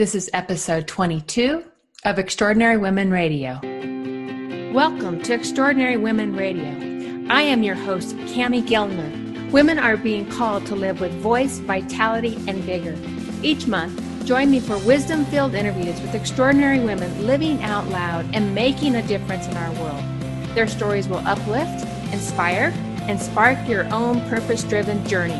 This is episode 22 of Extraordinary Women Radio. Welcome to Extraordinary Women Radio. I am your host, Cami Gellner. Women are being called to live with voice, vitality, and vigor. Each month, join me for wisdom filled interviews with extraordinary women living out loud and making a difference in our world. Their stories will uplift, inspire, and spark your own purpose driven journey.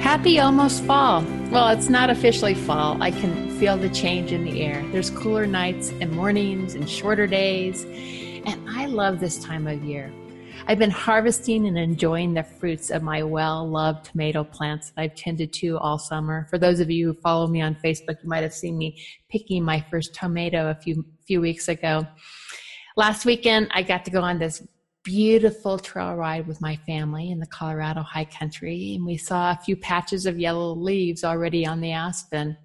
Happy almost fall. Well, it's not officially fall. I can feel the change in the air. There's cooler nights and mornings and shorter days. And I love this time of year. I've been harvesting and enjoying the fruits of my well loved tomato plants that I've tended to all summer. For those of you who follow me on Facebook, you might have seen me picking my first tomato a few, few weeks ago. Last weekend, I got to go on this beautiful trail ride with my family in the Colorado high country, and we saw a few patches of yellow leaves already on the aspen.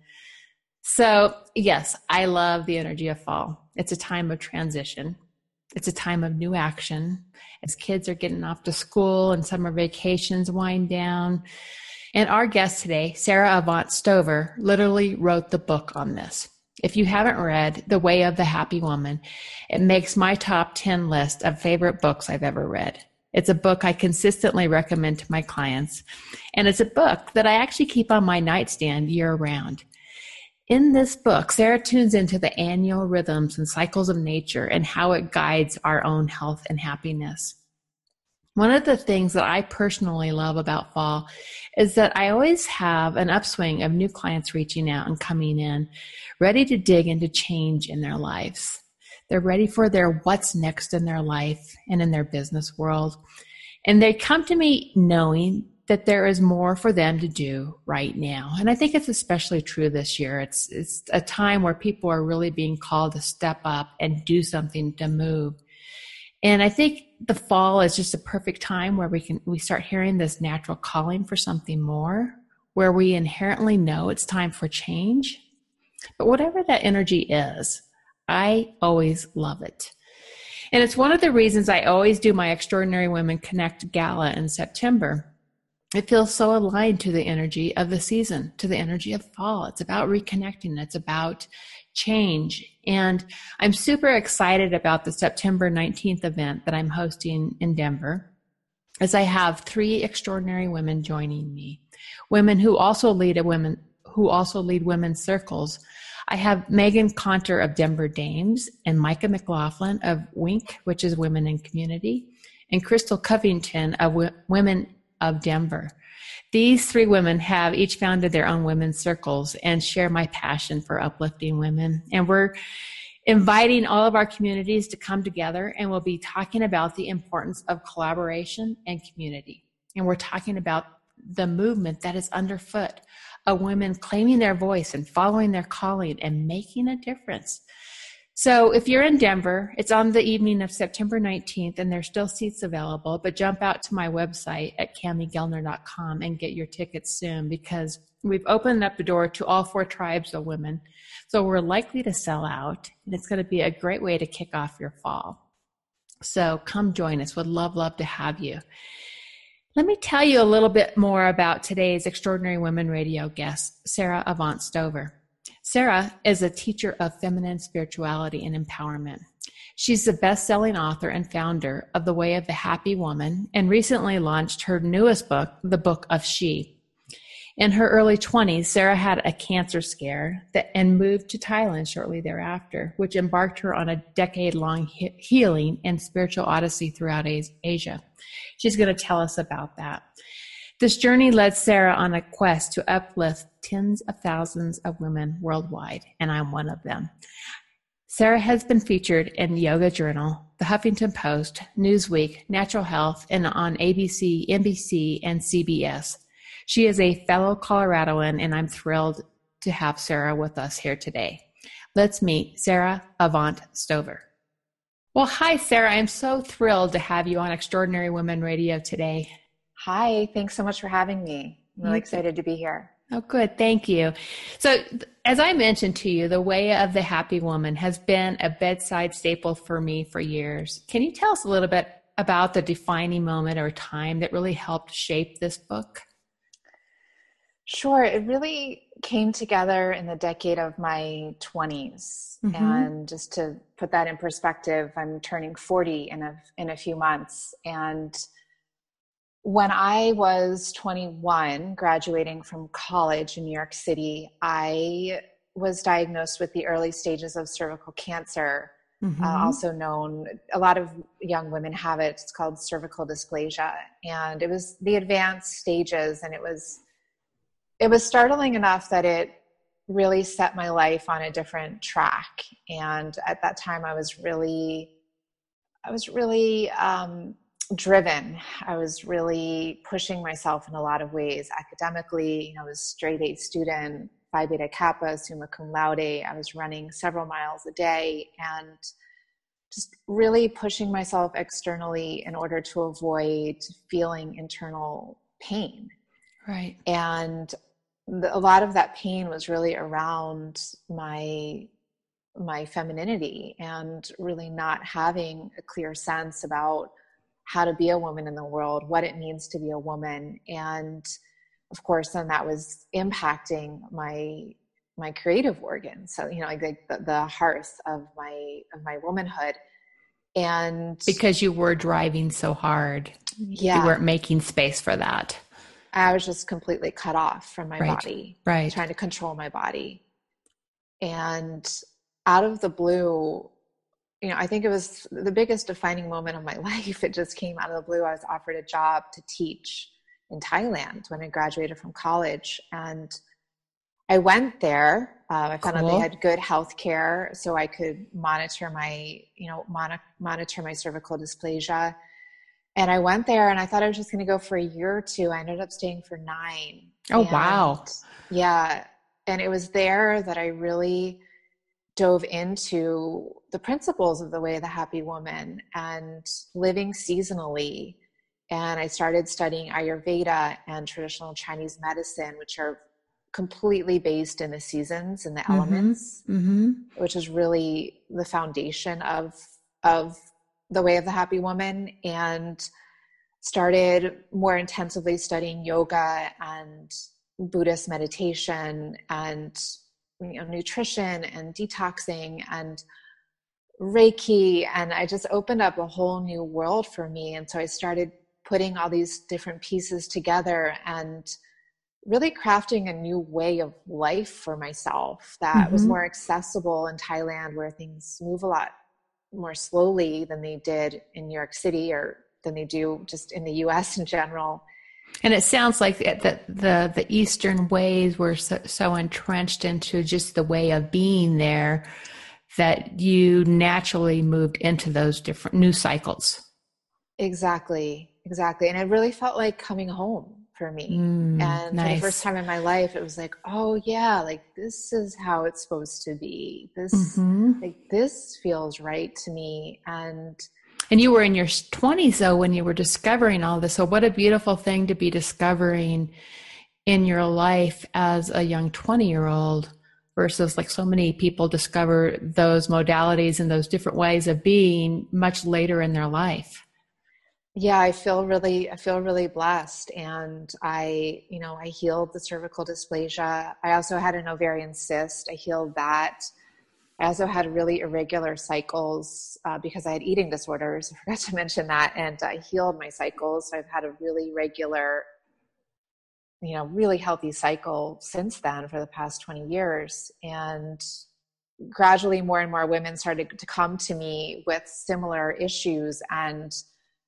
So, yes, I love the energy of fall. It's a time of transition. It's a time of new action as kids are getting off to school and summer vacations wind down. And our guest today, Sara Avant Stover, literally wrote the book on this. If you haven't read The Way of the Happy Woman, it makes my top 10 list of favorite books I've ever read. It's a book I consistently recommend to my clients. And it's a book that I actually keep on my nightstand year round. In this book, Sara tunes into the annual rhythms and cycles of nature and how it guides our own health and happiness. One of the things that I personally love about fall is that I always have an upswing of new clients reaching out and coming in, ready to dig into change in their lives. They're ready for their what's next in their life and in their business world. And they come to me knowing that there is more for them to do right now. And I think it's especially true this year. It's, it's a time where people are really being called to step up and do something to move. And I think the fall is just a perfect time where we can, we start hearing this natural calling for something more, where we inherently know it's time for change. But whatever that energy is, I always love it. And it's one of the reasons I always do my Extraordinary Women Connect Gala in September it feels so aligned to the energy of the season, to the energy of fall. It's about reconnecting. It's about change. And I'm super excited about the September 19th event that I'm hosting in Denver, as I have three extraordinary women joining me. Women who also lead a women who also lead women's circles. I have Megan Conter of Denver Dames and Micah McLaughlin of Wink, which is Women in Community, and Crystal Covington of w- Women of Denver. These three women have each founded their own women's circles and share my passion for uplifting women. And we're inviting all of our communities to come together and we'll be talking about the importance of collaboration and community. And we're talking about the movement that is underfoot of women claiming their voice and following their calling and making a difference. So if you're in Denver, it's on the evening of September 19th and there's still seats available, but jump out to my website at camigellner.com and get your tickets soon because we've opened up the door to all four tribes of women. So we're likely to sell out and it's going to be a great way to kick off your fall. So come join us. Would love, love to have you. Let me tell you a little bit more about today's Extraordinary Women Radio guest, Sara Avant Stover. Sara is a teacher of feminine spirituality and empowerment. She's the best selling author and founder of The Way of the Happy Woman and recently launched her newest book, The Book of She. In her early 20s, Sara had a cancer scare that, and moved to Thailand shortly thereafter, which embarked her on a decade long he- healing and spiritual odyssey throughout Asia. She's going to tell us about that. This journey led Sara on a quest to uplift tens of thousands of women worldwide, and I'm one of them. Sara has been featured in Yoga Journal, The Huffington Post, Newsweek, Natural Health, and on ABC, NBC, and CBS. She is a fellow Coloradoan, and I'm thrilled to have Sara with us here today. Let's meet Sara Avant Stover. Well, hi, Sara. I'm so thrilled to have you on Extraordinary Women Radio today. Hi, thanks so much for having me. I'm really excited to be here. Oh, good. Thank you. So, as I mentioned to you, the way of the happy woman has been a bedside staple for me for years. Can you tell us a little bit about the defining moment or time that really helped shape this book? Sure. It really came together in the decade of my 20s. Mm-hmm. And just to put that in perspective, I'm turning 40 in a, in a few months. And when I was 21, graduating from college in New York City, I was diagnosed with the early stages of cervical cancer, uh, mm-hmm. uh, also known, a lot of young women have it. It's called cervical dysplasia. And it was the advanced stages, and it was it was startling enough that it really set my life on a different track and at that time i was really i was really um, driven. I was really pushing myself in a lot of ways academically you know, i was straight a student phi beta kappa summa cum laude. I was running several miles a day and just really pushing myself externally in order to avoid feeling internal pain. Right. And the, a lot of that pain was really around my my femininity and really not having a clear sense about how to be a woman in the world, what it means to be a woman, and of course, then that was impacting my my creative organs. So you know, like the, the hearth of my of my womanhood, and because you were driving so hard, yeah, you weren't making space for that. I was just completely cut off from my right. body, right? Trying to control my body. And out of the blue, you know, I think it was the biggest defining moment of my life. It just came out of the blue. I was offered a job to teach in Thailand when I graduated from college. And I went there. Uh, I found cool. out they had good health care, so I could monitor my, you know, mon- monitor my cervical dysplasia and I went there and I thought I was just going to go for a year or two. I ended up staying for nine. Oh, and wow. Yeah. And it was there that I really dove into the principles of the way of the happy woman and living seasonally. And I started studying Ayurveda and traditional Chinese medicine, which are completely based in the seasons and the mm-hmm. elements, mm-hmm. which is really the foundation of of the way of the happy woman and started more intensively studying yoga and buddhist meditation and you know nutrition and detoxing and reiki and i just opened up a whole new world for me and so i started putting all these different pieces together and really crafting a new way of life for myself that mm-hmm. was more accessible in Thailand where things move a lot more slowly than they did in New York City or than they do just in the US in general. And it sounds like the the, the Eastern ways were so, so entrenched into just the way of being there that you naturally moved into those different new cycles. Exactly, exactly. And it really felt like coming home for me. Mm, and nice. for the first time in my life, it was like, oh yeah, like this is how it's supposed to be. This mm-hmm. like this feels right to me. And and you were in your 20s though when you were discovering all this. So what a beautiful thing to be discovering in your life as a young 20 year old versus like so many people discover those modalities and those different ways of being much later in their life. Yeah i feel really i feel really blessed. And i you know i healed the cervical dysplasia. I also had an ovarian cyst. I healed that i also had really irregular cycles uh, because i had eating disorders. I forgot to mention that. And i healed my cycles. So i've had a really regular you know really healthy cycle since then for the past 20 years. And gradually more and more women started to come to me with similar issues. And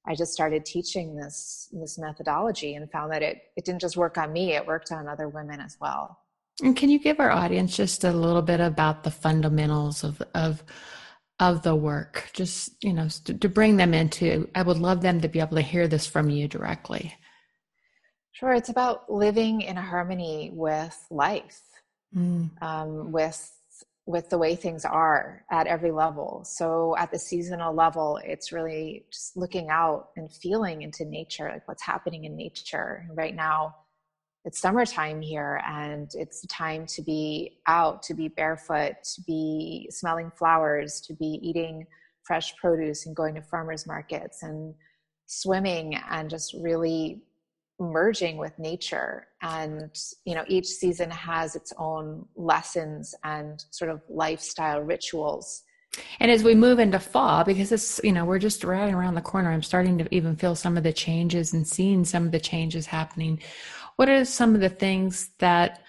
I just started teaching this this methodology and found that it it didn't just work on me; it worked on other women as well. And can you give our audience just a little bit about the fundamentals of of of the work? Just you know, to, to bring them into. I would love them to be able to hear this from you directly. Sure, it's about living in harmony with life, mm. um, with with the way things are at every level. So at the seasonal level, it's really just looking out and feeling into nature, like what's happening in nature. Right now, it's summertime here and it's time to be out, to be barefoot, to be smelling flowers, to be eating fresh produce and going to farmers markets and swimming and just really merging with nature. And you know each season has its own lessons and sort of lifestyle rituals. And as we move into fall because it's you know we're just right around the corner i'm starting to even feel some of the changes and seeing some of the changes happening what are some of the things that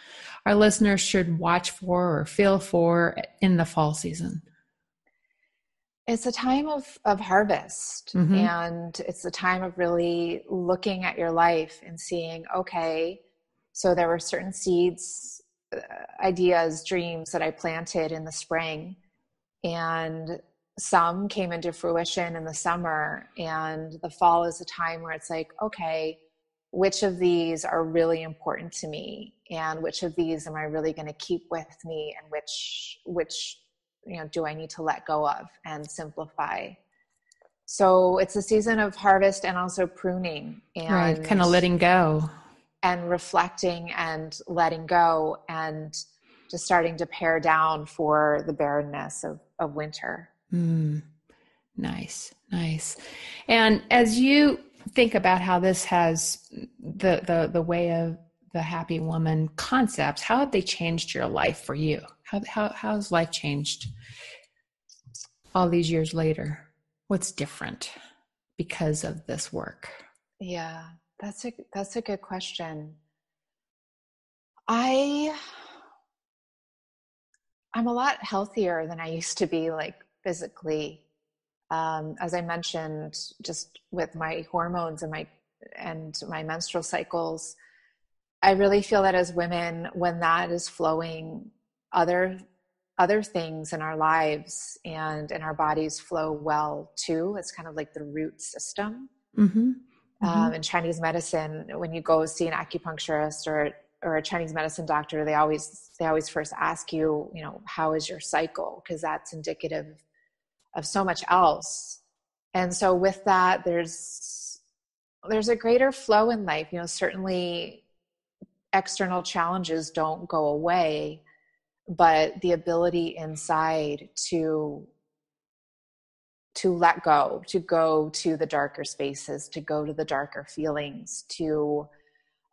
our listeners should watch for or feel for in the fall season it's a time of of harvest mm-hmm. and it's a time of really looking at your life and seeing okay so there were certain seeds uh, ideas dreams that i planted in the spring and some came into fruition in the summer and the fall is a time where it's like okay which of these are really important to me and which of these am i really going to keep with me and which which you know do i need to let go of and simplify. So it's a season of harvest and also pruning and right, kind of letting go. and reflecting and letting go and just starting to pare down for the barrenness of, of winter. Mm, nice nice. And as you think about how this has the the the way of the happy woman concepts how have they changed your life for you how, how how's life changed all these years later? What's different because of this work? Yeah, that's a that's a good question. I I'm a lot healthier than I used to be, like physically. Um, as I mentioned, just with my hormones and my and my menstrual cycles, I really feel that as women, when that is flowing other other things in our lives and in our bodies flow well too it's kind of like the root system mm-hmm. Mm-hmm. Um, in chinese medicine when you go see an acupuncturist or or a chinese medicine doctor they always they always first ask you you know how is your cycle because that's indicative of so much else. And so with that there's there's a greater flow in life. You know certainly external challenges don't go away but the ability inside to to let go to go to the darker spaces to go to the darker feelings to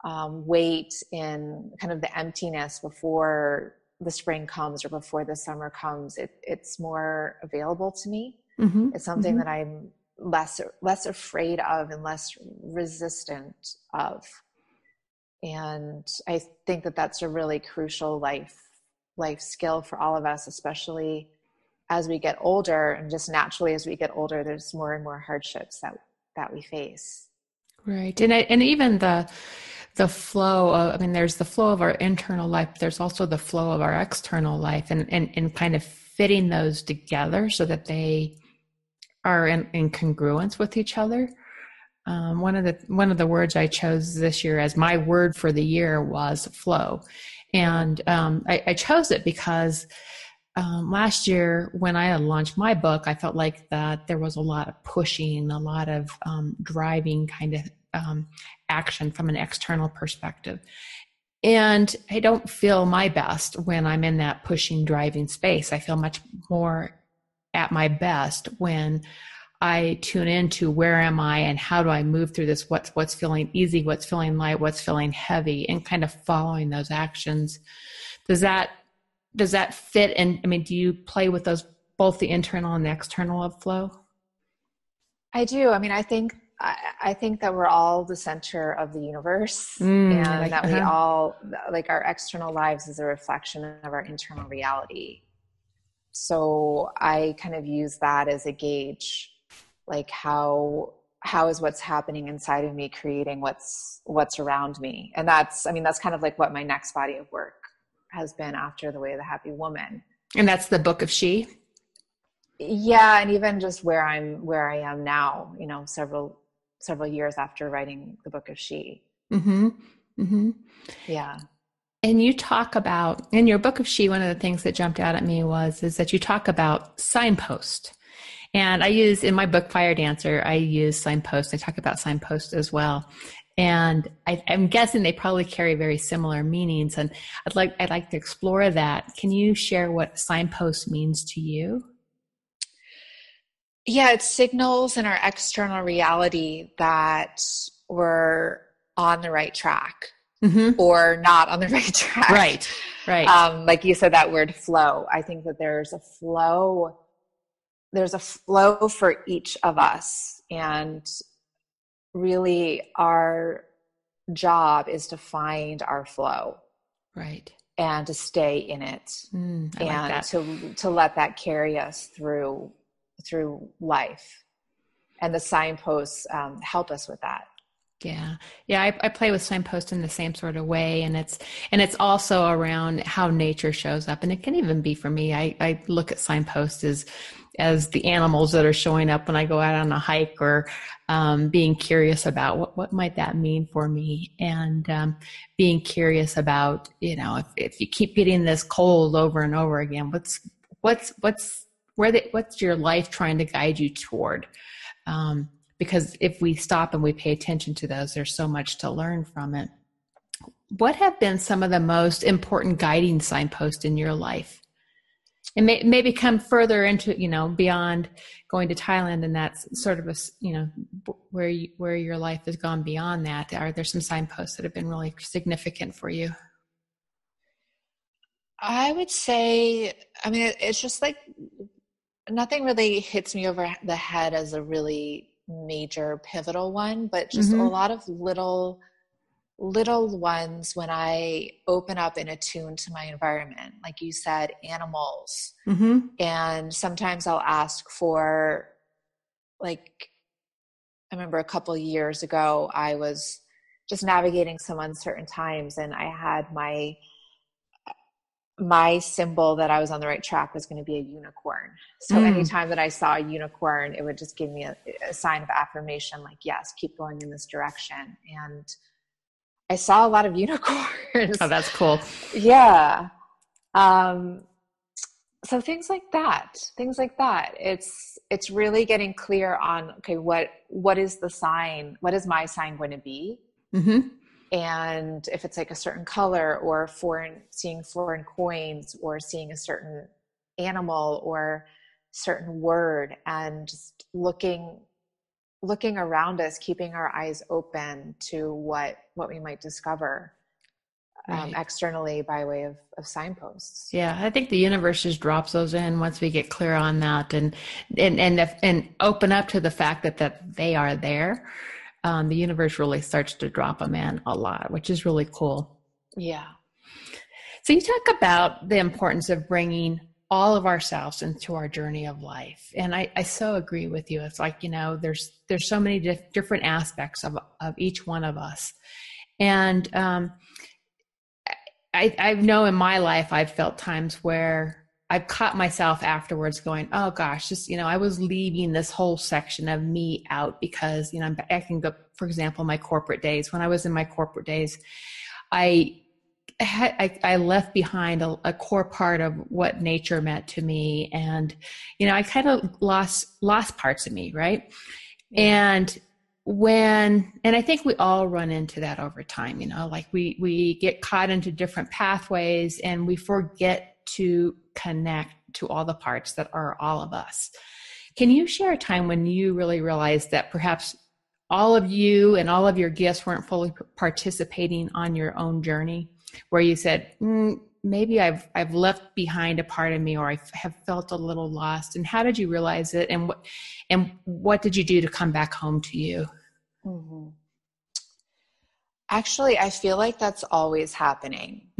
um, wait in kind of the emptiness before the spring comes or before the summer comes it, it's more available to me mm-hmm. it's something mm-hmm. that i'm less less afraid of and less resistant of and i think that that's a really crucial life life skill for all of us, especially as we get older and just naturally as we get older, there's more and more hardships that that we face. Right. And I, and even the the flow of, I mean, there's the flow of our internal life, there's also the flow of our external life and, and, and kind of fitting those together so that they are in, in congruence with each other. Um, one of the one of the words I chose this year as my word for the year was flow, and um, I, I, chose it because um, last year when I launched my book, I felt like that there was a lot of pushing, a lot of um, driving kind of um, action from an external perspective. And I don't feel my best when I'm in that pushing, driving space. I feel much more at my best when I tune into where am I and how do I move through this? What's what's feeling easy, what's feeling light, what's feeling heavy, and kind of following those actions. Does that does that fit? And I mean, do you play with those both the internal and the external of flow? I do. I mean, I think I, I think that we're all the center of the universe, mm, and like, that uh-huh. we all like our external lives is a reflection of our internal reality. So I kind of use that as a gauge like how how is what's happening inside of me creating what's what's around me and that's i mean that's kind of like what my next body of work has been after the way of the happy woman and that's the book of she yeah and even just where i'm where i am now you know several several years after writing the book of she mm-hmm mm-hmm yeah and you talk about in your book of she one of the things that jumped out at me was is that you talk about signpost and I use in my book Fire Dancer, I use signpost. I talk about signpost as well. And I, am guessing they probably carry very similar meanings. And I'd like I'd like to explore that. Can you share what signpost means to you? Yeah, it signals in our external reality that we're on the right track mm-hmm. or not on the right track. Right, right. Um, like you said, that word flow. I think that there's a flow. There's a flow for each of us, and really, our job is to find our flow. Right. And to stay in it, mm, and like to to let that carry us through through life. And the signposts um, help us with that. Yeah. Yeah I, I, play with signposts in the same sort of way. And it's and it's also around how nature shows up. And it can even be for me. I, I look at signposts as as the animals that are showing up when i go out on a hike or um, being curious about what, what might that mean for me? And um, being curious about you know if, if you keep getting this cold over and over again what's what's what's where the, what's your life trying to guide you toward? Um, because if we stop and we pay attention to those there's so much to learn from it. What have been some of the most important guiding signposts in your life? And may, maybe come further into you know beyond going to thailand and that's sort of a you know where you, where your life has gone beyond that. Are there some signposts that have been really significant for you? I would say i mean it's just like nothing really hits me over the head as a really major pivotal one but just mm-hmm. a lot of little little ones when i open up and attune to my environment like you said animals mm-hmm. and sometimes i'll ask for like i remember a couple years ago i was just navigating some uncertain times and i had my my symbol that I was on the right track was going to be a unicorn. So mm. anytime that I saw a unicorn, it would just give me a, a, sign of affirmation, like, yes, keep going in this direction. And I saw a lot of unicorns. Oh, that's cool. yeah. Um, so things like that, things like that. It's it's really getting clear on okay, what what is the sign? What is my sign going to be? Mm-hmm and if it's like a certain color or foreign seeing foreign coins or seeing a certain animal or certain word and just looking looking around us keeping our eyes open to what what we might discover um, right. externally by way of, of signposts yeah i think the universe just drops those in once we get clear on that and and and, if, and open up to the fact that that they are there um, the universe really starts to drop them in a lot, which is really cool. Yeah. So you talk about the importance of bringing all of ourselves into our journey of life, and I, I so agree with you. It's like you know, there's there's so many dif- different aspects of of each one of us, and um, I I know in my life I've felt times where I've caught myself afterwards going, oh gosh, just, you know, I was leaving this whole section of me out because, you know, I can go, for example, my corporate days. When I was in my corporate days, I had, I, I left behind a, a, core part of what nature meant to me. And, you know, I kind of lost, lost parts of me. Right. Yeah. And when and i think we all run into that over time you know like we we get caught into different pathways and we forget to connect to all the parts that are all of us. Can you share a time when you really realized that perhaps all of you and all of your gifts weren't fully participating on your own journey, where you said, mm, maybe I've I've left behind a part of me, or I have felt a little lost? And how did you realize it? And what and what did you do to come back home to you? Mm-hmm. Actually, I feel like that's always happening.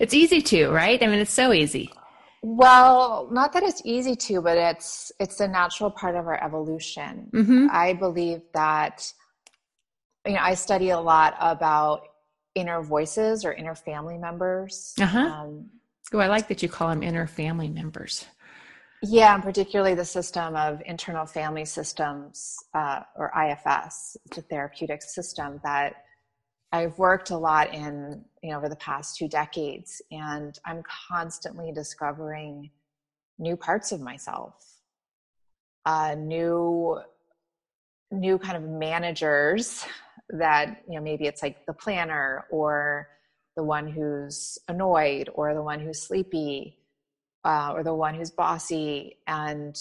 it's easy to, right? I mean, it's so easy. Well, not that it's easy to, but it's it's a natural part of our evolution. Mm-hmm. I believe that you know, I study a lot about inner voices or inner family members. Uh-huh. Um, oh, I like that you call them inner family members. Yeah, and particularly the system of internal family systems, uh, or IFS, the therapeutic system that I've worked a lot in, you know, over the past two decades, and I'm constantly discovering new parts of myself, uh, new, new kind of managers that, you know, maybe it's like the planner or the one who's annoyed or the one who's sleepy uh, or the one who's bossy and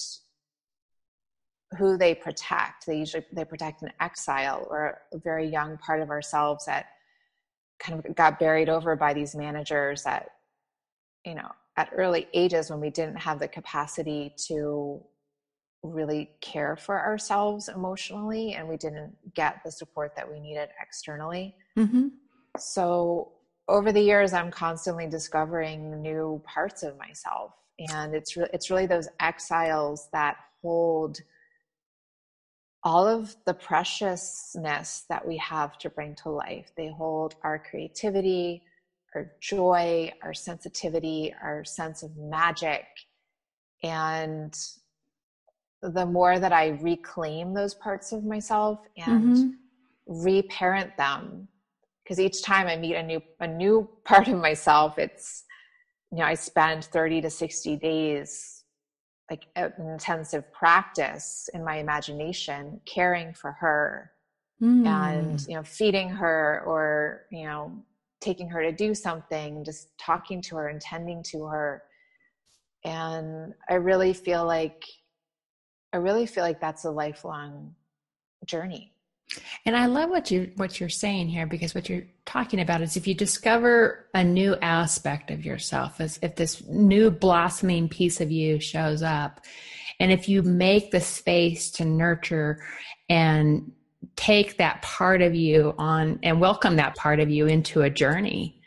who they protect. They usually they protect an exile or a very young part of ourselves that kind of got buried over by these managers that you know at early ages when we didn't have the capacity to really care for ourselves emotionally and we didn't get the support that we needed externally. Mm-hmm. So over the years, I'm constantly discovering new parts of myself. And it's, re- it's really those exiles that hold all of the preciousness that we have to bring to life. They hold our creativity, our joy, our sensitivity, our sense of magic. And the more that I reclaim those parts of myself and mm-hmm. reparent them, because each time I meet a new a new part of myself, it's you know I spend thirty to sixty days like an intensive practice in my imagination, caring for her mm. and you know feeding her or you know taking her to do something, just talking to her and tending to her. And I really feel like I really feel like that's a lifelong journey. And I love what you what you're saying here because what you're talking about is if you discover a new aspect of yourself, as if this new blossoming piece of you shows up, and if you make the space to nurture and take that part of you on and welcome that part of you into a journey,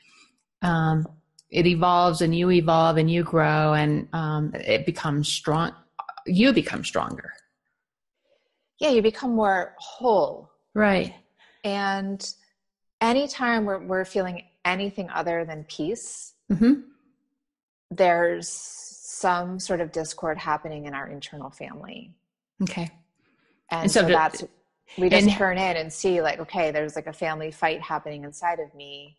um, it evolves and you evolve and you grow and um, it becomes strong you become stronger. Yeah you become more whole right. And anytime we're, we're feeling anything other than peace mm-hmm. there's some sort of discord happening in our internal family. Okay. And, and so, so that's we just and, turn in and see like okay there's like a family fight happening inside of me.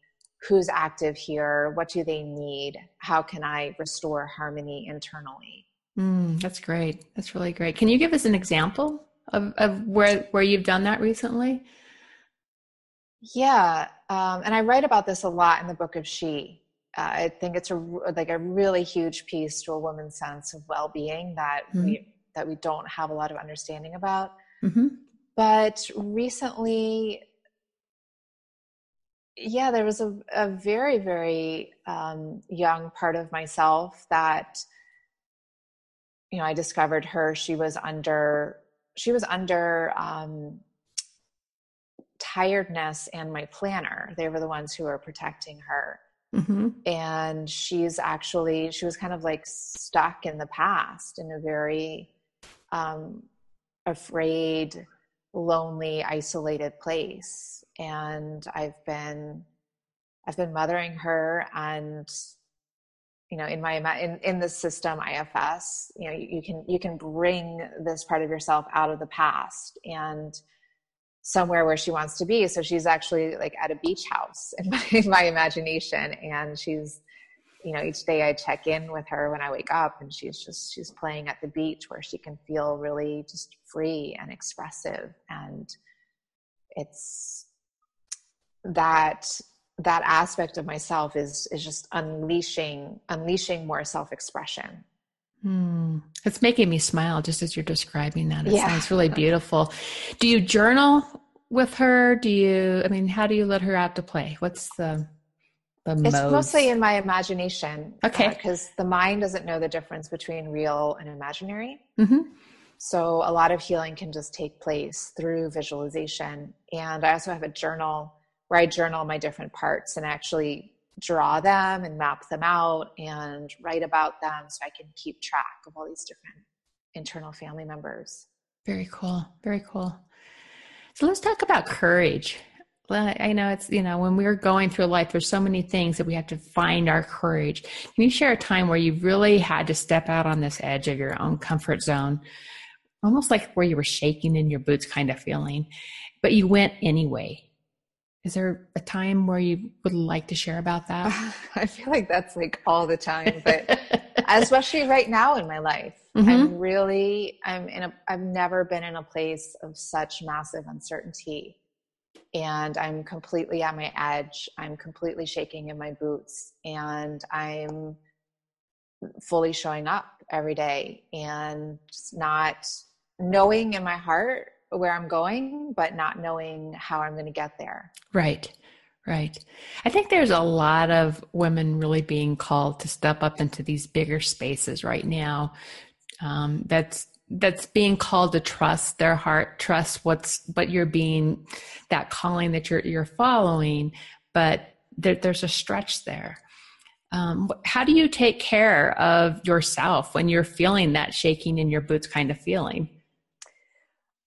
Who's active here? What do they need? How can i restore harmony internally? Mm, that's great. That's really great. Can you give us an example of, of where where you've done that recently? Yeah, um, and I write about this a lot in the book of She. Uh, I think it's a like a really huge piece to a woman's sense of well being that mm-hmm. we that we don't have a lot of understanding about. Mm-hmm. But recently, yeah, there was a, a very very um, young part of myself that you know, I discovered her. She was under she was under um, tiredness and my planner. They were the ones who were protecting her. Mm-hmm. And she's actually she was kind of like stuck in the past in a very um, afraid, lonely, isolated place. And I've been I've been mothering her and you know in my in, in the system ifs you know you, you, can you can bring this part of yourself out of the past and somewhere where she wants to be. So she's actually like at a beach house in my, in my imagination and she's you know each day i check in with her when i wake up and she's just she's playing at the beach where she can feel really just free and expressive. And it's that that aspect of myself is is just unleashing unleashing more self-expression hmm. it's making me smile just as you're describing that it yeah. sounds really beautiful do you journal with her do you i mean how do you let her out to play what's the the it's modes? mostly in my imagination okay because uh, the mind doesn't know the difference between real and imaginary mm-hmm. so a lot of healing can just take place through visualization and i also have a journal where I journal my different parts and actually draw them and map them out and write about them so I can keep track of all these different internal family members. Very cool. Very cool. So let's talk about courage. I know it's, you know, when we're going through life, there's so many things that we have to find our courage. Can you share a time where you really had to step out on this edge of your own comfort zone, almost like where you were shaking in your boots kind of feeling, but you went anyway? Is there a time where you would like to share about that? I feel like that's like all the time, but especially right now in my life. Mm-hmm. I'm really I'm in a I've never been in a place of such massive uncertainty. And I'm completely at my edge. I'm completely shaking in my boots and I'm fully showing up every day and just not knowing in my heart where I'm going, but not knowing how I'm going to get there. Right. Right. I think there's a lot of women really being called to step up into these bigger spaces right now. Um, that's that's being called to trust their heart, trust what's what you're being, that calling that you're you're following. But there, there's a stretch there. Um, how do you take care of yourself when you're feeling that shaking in your boots kind of feeling?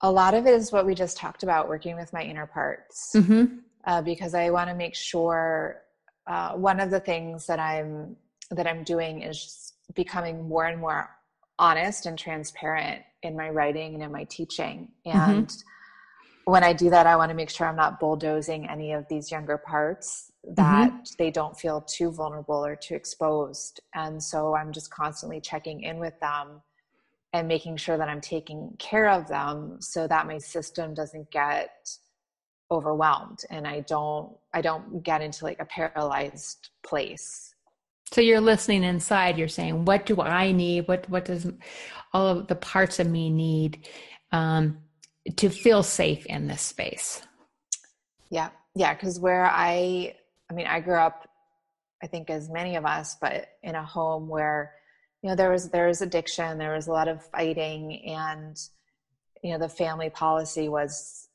A lot of it is what we just talked about, working with my inner parts, mm-hmm. uh, because I want to make sure. Uh, one of the things that I'm that I'm doing is becoming more and more honest and transparent in my writing and in my teaching, mm-hmm. and. Mm-hmm when I do that, I want to make sure I'm not bulldozing any of these younger parts that mm-hmm. they don't feel too vulnerable or too exposed. And so I'm just constantly checking in with them and making sure that I'm taking care of them so that my system doesn't get overwhelmed and I don't I don't get into like a paralyzed place. So you're listening inside, you're saying, what do I need? What what does all of the parts of me need um, to feel safe in this space? Yeah. Yeah. Cause where I I mean, I grew up, I think, as many of us, but in a home where, you know, there was there was addiction, there was a lot of fighting, and you know, the family policy was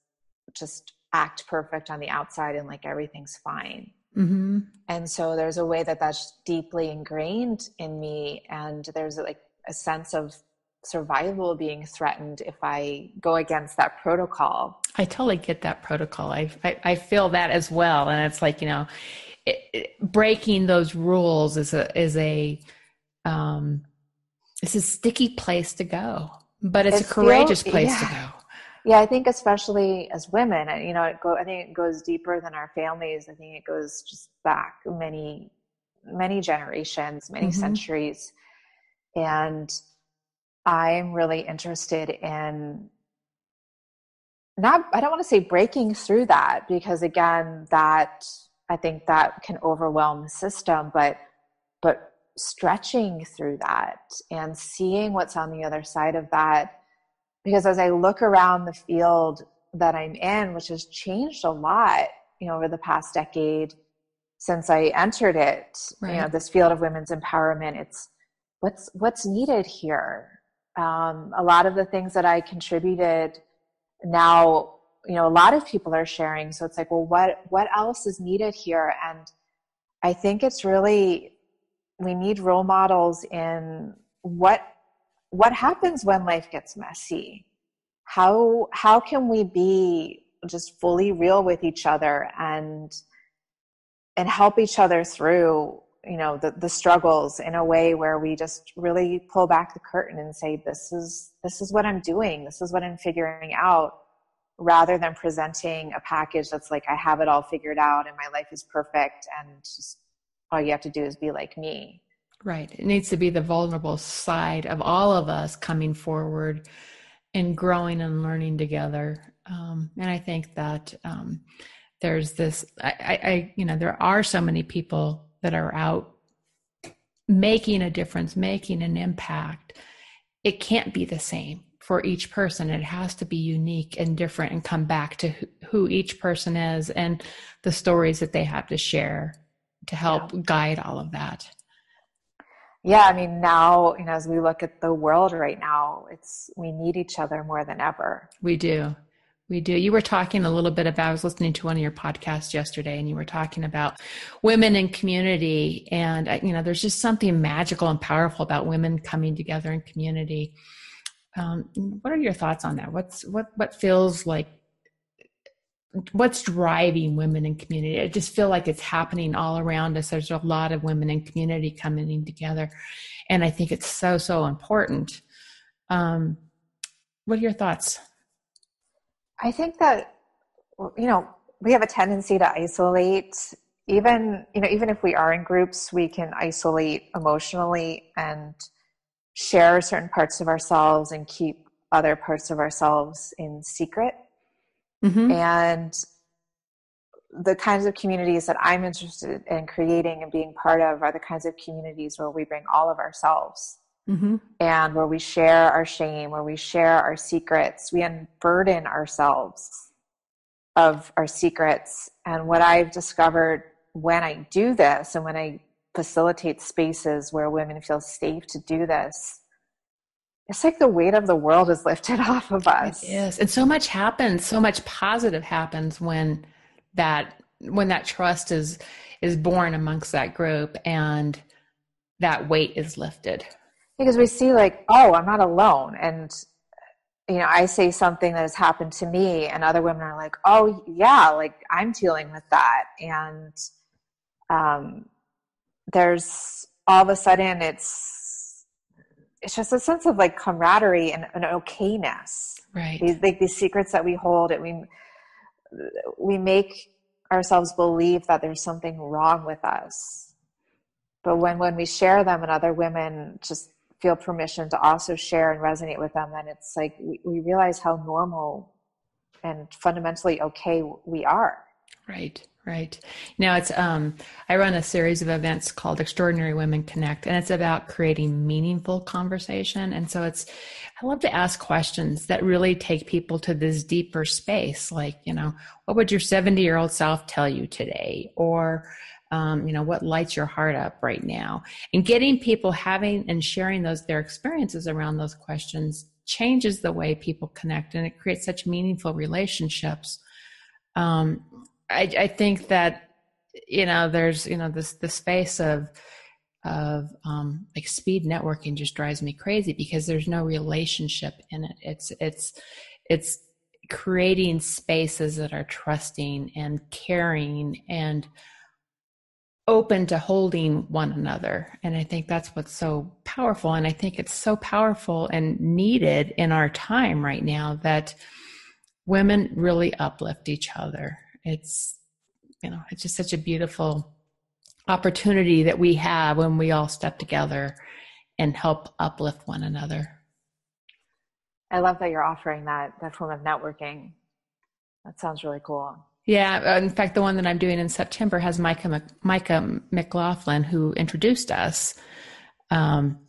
just act perfect on the outside and like everything's fine. Mm-hmm. And so there's a way that that's deeply ingrained in me, and there's like a sense of survival being threatened if I go against that protocol. I totally get that protocol. I, I, I feel that as well. And it's like, you know, it, it, breaking those rules is a, is a, um, it's a sticky place to go, but it's, it's a courageous place yeah. to go. Yeah, I think especially as women, you know, it go, I think it goes deeper than our families. I think it goes just back many, many generations, many mm-hmm. centuries. And I'm really interested in not, I don't want to say breaking through that because again, that I think that can overwhelm the system, but, but stretching through that and seeing what's on the other side of that. Because as I look around the field that I'm in, which has changed a lot, you know, over the past decade since I entered it, right. you know, this field of women's empowerment, it's what's what's needed here um, a lot of the things that I contributed now, you know, a lot of people are sharing. So it's like, well, what what else is needed here? And I think it's really we need role models in what what happens when life gets messy. How how can we be just fully real with each other and and help each other through you know the, the struggles in a way where we just really pull back the curtain and say this is this is what i'm doing this is what i'm figuring out rather than presenting a package that's like i have it all figured out and my life is perfect and just all you have to do is be like me. Right. It needs to be the vulnerable side of all of us coming forward and growing and learning together. Um, and i think that um, there's this I, I you know there are so many people that are out making a difference, making an impact, it can't be the same for each person. It has to be unique and different and come back to who each person is and the stories that they have to share to help yeah. guide all of that. Yeah, I mean, now, you know, as we look at the world right now, it's we need each other more than ever. We do. We do. You were talking a little bit about, I was listening to one of your podcasts yesterday, and you were talking about women in community. And, uh, you know, there's just something magical and powerful about women coming together in community. Um, what are your thoughts on that? What's, what, what feels like, what's driving women in community? I just feel like it's happening all around us. There's a lot of women in community coming together. And I think it's so, so important. Um, what are your thoughts? I think that you know we have a tendency to isolate even you know even if we are in groups we can isolate emotionally and share certain parts of ourselves and keep other parts of ourselves in secret mm-hmm. and the kinds of communities that i'm interested in creating and being part of are the kinds of communities where we bring all of ourselves mm-hmm. and where we share our shame, where we share our secrets, we unburden ourselves of our secrets. And what I've discovered when I do this and when I facilitate spaces where women feel safe to do this, it's like the weight of the world is lifted off of us. Yes. And so much happens, so much positive happens when that when that trust is is born amongst that group and that weight is lifted. Because we see like, oh, I'm not alone. And you know, I say something that has happened to me and other women are like, oh yeah, like I'm dealing with that. And um there's all of a sudden it's it's just a sense of like camaraderie and an okayness. Right. These like these secrets that we hold and we we make ourselves believe that there's something wrong with us. But when when we share them and other women just feel permission to also share and resonate with them, then it's like we, we realize how normal and fundamentally okay we are. Right. Right. Now it's um I run a series of events called Extraordinary Women Connect and it's about creating meaningful conversation. And so it's I love to ask questions that really take people to this deeper space like, you know, what would your 70-year-old self tell you today? Or um, you know what lights your heart up right now? And getting people having and sharing those their experiences around those questions changes the way people connect and it creates such meaningful relationships. Um, I, I think that you know there's you know this the space of of um, like speed networking just drives me crazy because there's no relationship in it. It's it's it's creating spaces that are trusting and caring and open to holding one another. And I think that's what's so powerful. And I think it's so powerful and needed in our time right now that women really uplift each other it's you know it's just such a beautiful opportunity that we have when we all step together and help uplift one another. I love that you're offering that that form of networking. That sounds really cool. Yeah uh, in fact the one that i'm doing in september has micah micah mclaughlin who introduced us um,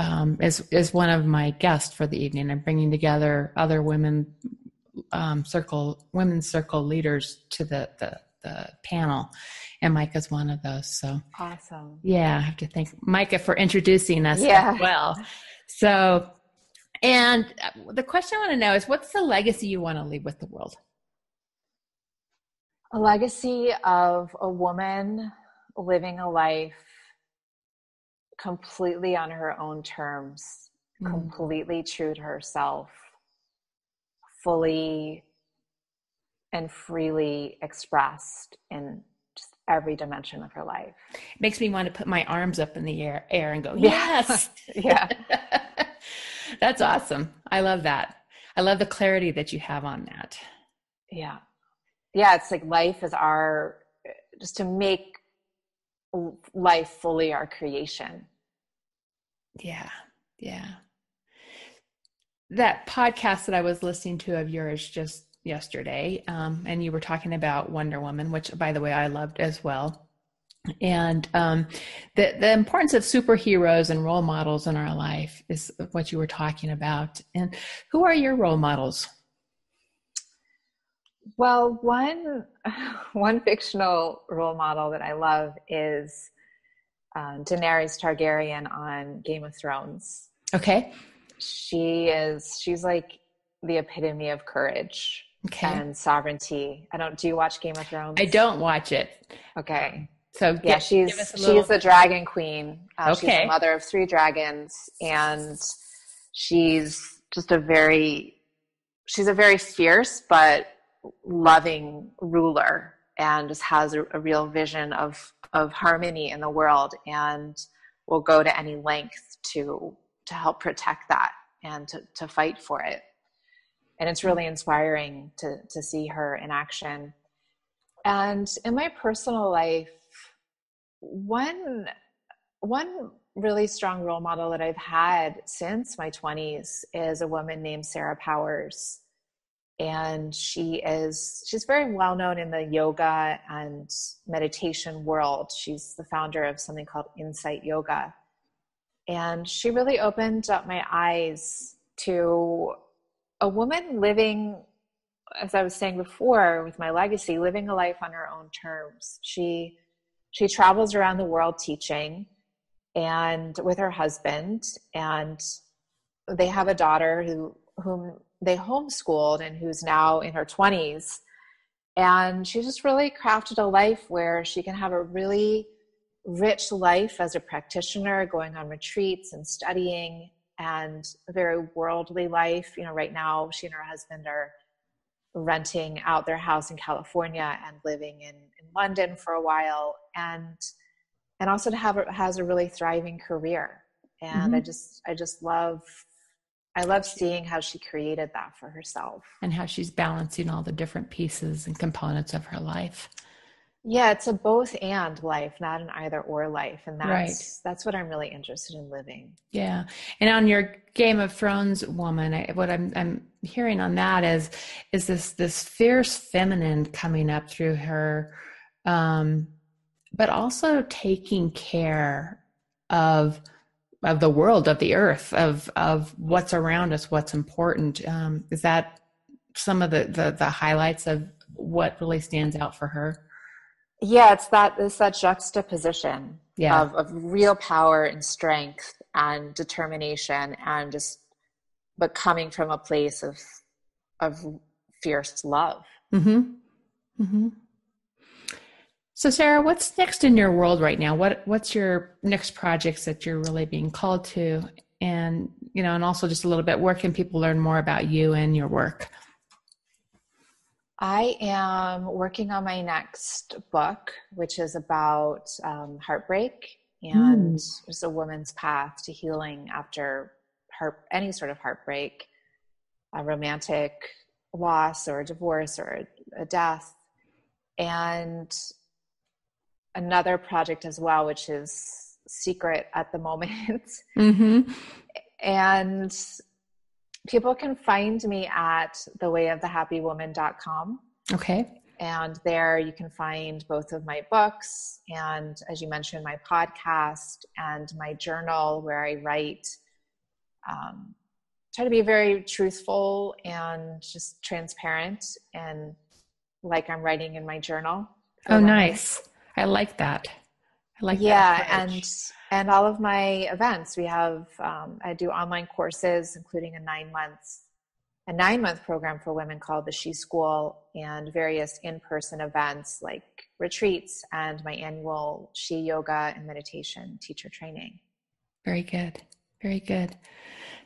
um, is is one of my guests for the evening. I'm bringing together other women um, circle women's circle leaders to the, the the panel. And micah's one of those so. Awesome. Yeah i have to thank micah for introducing us yeah. as well. So and the question i want to know is what's the legacy you want to leave with the world? A legacy of a woman living a life completely on her own terms mm. completely true to herself fully and freely expressed in just every dimension of her life. It makes me want to put my arms up in the air, air and go, yes. yeah. That's awesome. I love that. I love the clarity that you have on that. Yeah. Yeah. It's like life is our, just to make life fully our creation. Yeah. Yeah that podcast that I was listening to of yours just yesterday, um, and you were talking about Wonder Woman, which, by the way, I loved as well. And um, the the importance of superheroes and role models in our life is what you were talking about. And who are your role models? Well, one one fictional role model that I love is uh, Daenerys Targaryen on Game of Thrones. Okay she is she's like the epitome of courage okay. and sovereignty. I don't do you watch Game of Thrones? I don't watch it. Okay. So yeah, she's little... she's the dragon queen. Uh, okay. She's the mother of three dragons, and she's just a very she's a very fierce but loving ruler, and just has a, a real vision of of harmony in the world, and will go to any length to to help protect that and to, to fight for it. And it's really inspiring to, to see her in action. And in my personal life, one, one really strong role model that I've had since my 20s is a woman named Sarah Powers. And she is she's very well known in the yoga and meditation world. She's the founder of something called Insight Yoga And she really opened up my eyes to a woman living, as I was saying before, with my legacy, living a life on her own terms. She she travels around the world teaching and with her husband and they have a daughter who whom they homeschooled and who's now in her 20s and she just really crafted a life where she can have a really rich life as a practitioner going on retreats and studying and a very worldly life you know right now she and her husband are renting out their house in california and living in, in london for a while and and also to have has a really thriving career and mm-hmm. i just i just love I love seeing how she created that for herself and how she's balancing all the different pieces and components of her life. Yeah, it's a both and life, not an either or life, and that's right. that's what I'm really interested in living. Yeah, and on your Game of Thrones woman, I, what I'm I'm hearing on that is is this this fierce feminine coming up through her, um, but also taking care of of the world, of the earth, of of what's around us, what's important. Um, is that some of the, the the highlights of what really stands out for her? Yeah, it's that it's that juxtaposition yeah. of, of real power and strength and determination and just but coming from a place of of fierce love. Mm-hmm. Mm-hmm. So, Sara, what's next in your world right now? What What's your next projects that you're really being called to? And you know, and also just a little bit, where can people learn more about you and your work? I am working on my next book, which is about um, heartbreak and mm. just a woman's path to healing after heart, any sort of heartbreak, a romantic loss or a divorce or a, a death. And another project as well, which is secret at the moment. Mm-hmm. and people can find me at thewayofthehappywoman.com. Okay. And there you can find both of my books and, as you mentioned, my podcast and my journal where I write. Um, try to be very truthful and just transparent and like I'm writing in my journal. Oh, nice. I like that. I like yeah, and and all of my events. We have um, I do online courses, including a nine months a nine month program for women called the She School, and various in person events like retreats and my annual She Yoga and meditation teacher training. Very good. Very good.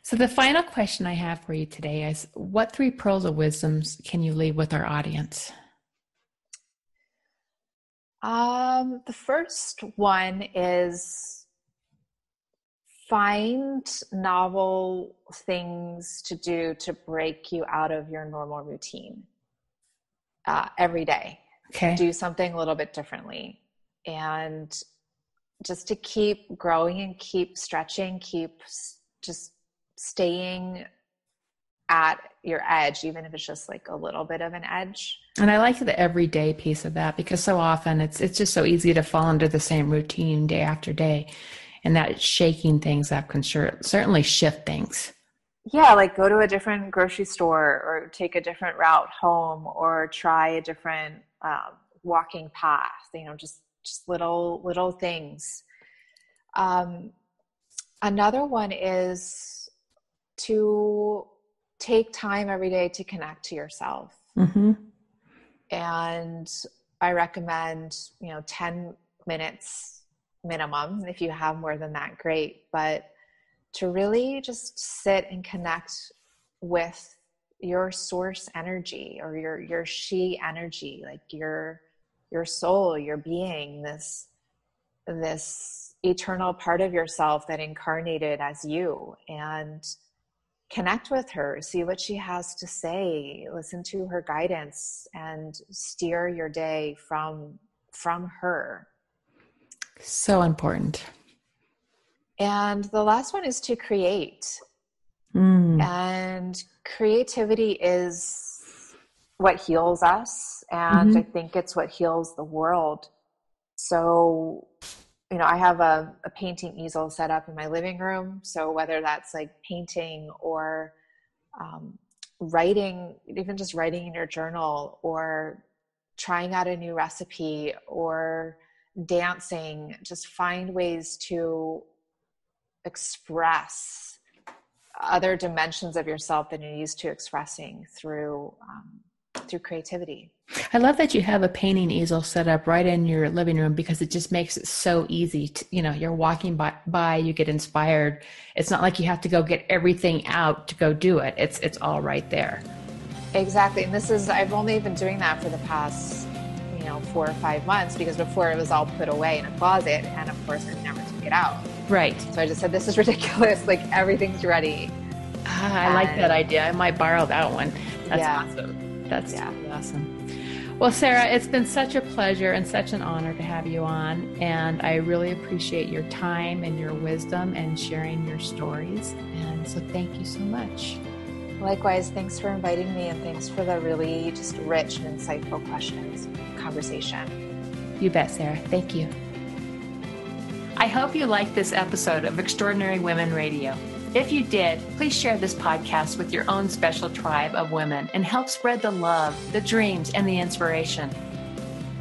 So, the final question I have for you today is What three pearls of wisdoms can you leave with our audience? Um, the first one is find novel things to do to break you out of your normal routine uh, every day. Okay. Do something a little bit differently. And just to keep growing and keep stretching, keep just staying at your edge, even if it's just like a little bit of an edge. And I like the everyday piece of that because so often it's it's just so easy to fall into the same routine day after day, and that shaking things up can sure, certainly shift things. Yeah, like go to a different grocery store or take a different route home or try a different um, walking path. You know, just just little little things. Um, another one is to take time every day to connect to yourself. Mm-hmm. And I recommend, you know, 10 minutes minimum. If you have more than that, great. But to really just sit and connect with your source energy or your your she energy like your your soul your being this this eternal part of yourself that incarnated as you and connect with her, see what she has to say, listen to her guidance and steer your day from from her. So important. And the last one is to create. Mm. And creativity is what heals us and mm-hmm. I think it's what heals the world. So you know, I have a, a painting easel set up in my living room. So whether that's like painting or um, writing, even just writing in your journal or trying out a new recipe or dancing, just find ways to express other dimensions of yourself than you're used to expressing through um, through creativity. I love that you have a painting easel set up right in your living room because it just makes it so easy. To, you know, you're walking by, by, you get inspired. It's not like you have to go get everything out to go do it. It's it's all right there. Exactly, and this is I've only been doing that for the past know four or five months because before it was all put away in a closet, and of course I never took it out. Right. So I just said, "This is ridiculous. Like everything's ready." Ah, I and, like that idea. I might borrow that one. That's yeah. awesome. That's yeah. awesome. Well, Sara, it's been such a pleasure and such an honor to have you on. And I really appreciate your time and your wisdom and sharing your stories. And so thank you so much. Likewise, thanks for inviting me and thanks for the really just rich and insightful questions, conversation. You bet, Sara. Thank you. I hope you liked this episode of Extraordinary Women Radio. If you did, please share this podcast with your own special tribe of women and help spread the love, the dreams, and the inspiration.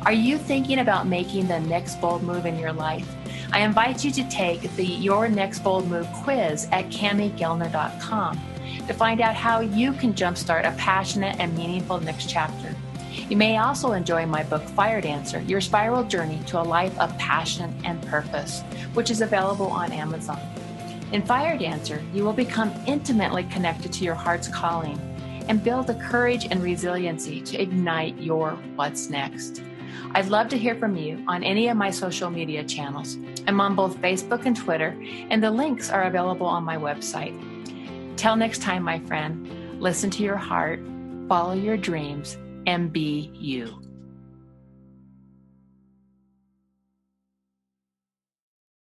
Are you thinking about making the next bold move in your life? I invite you to take the Your Next Bold Move quiz at CamiGellner.com to find out how you can jumpstart a passionate and meaningful next chapter. You may also enjoy my book, Fire Dancer Your Spiral Journey to a Life of Passion and Purpose, which is available on Amazon. In Fire Dancer, you will become intimately connected to your heart's calling and build the courage and resiliency to ignite your what's next. I'd love to hear from you on any of my social media channels. I'm on both Facebook and Twitter, and the links are available on my website. Till next time, my friend, listen to your heart, follow your dreams, and be you.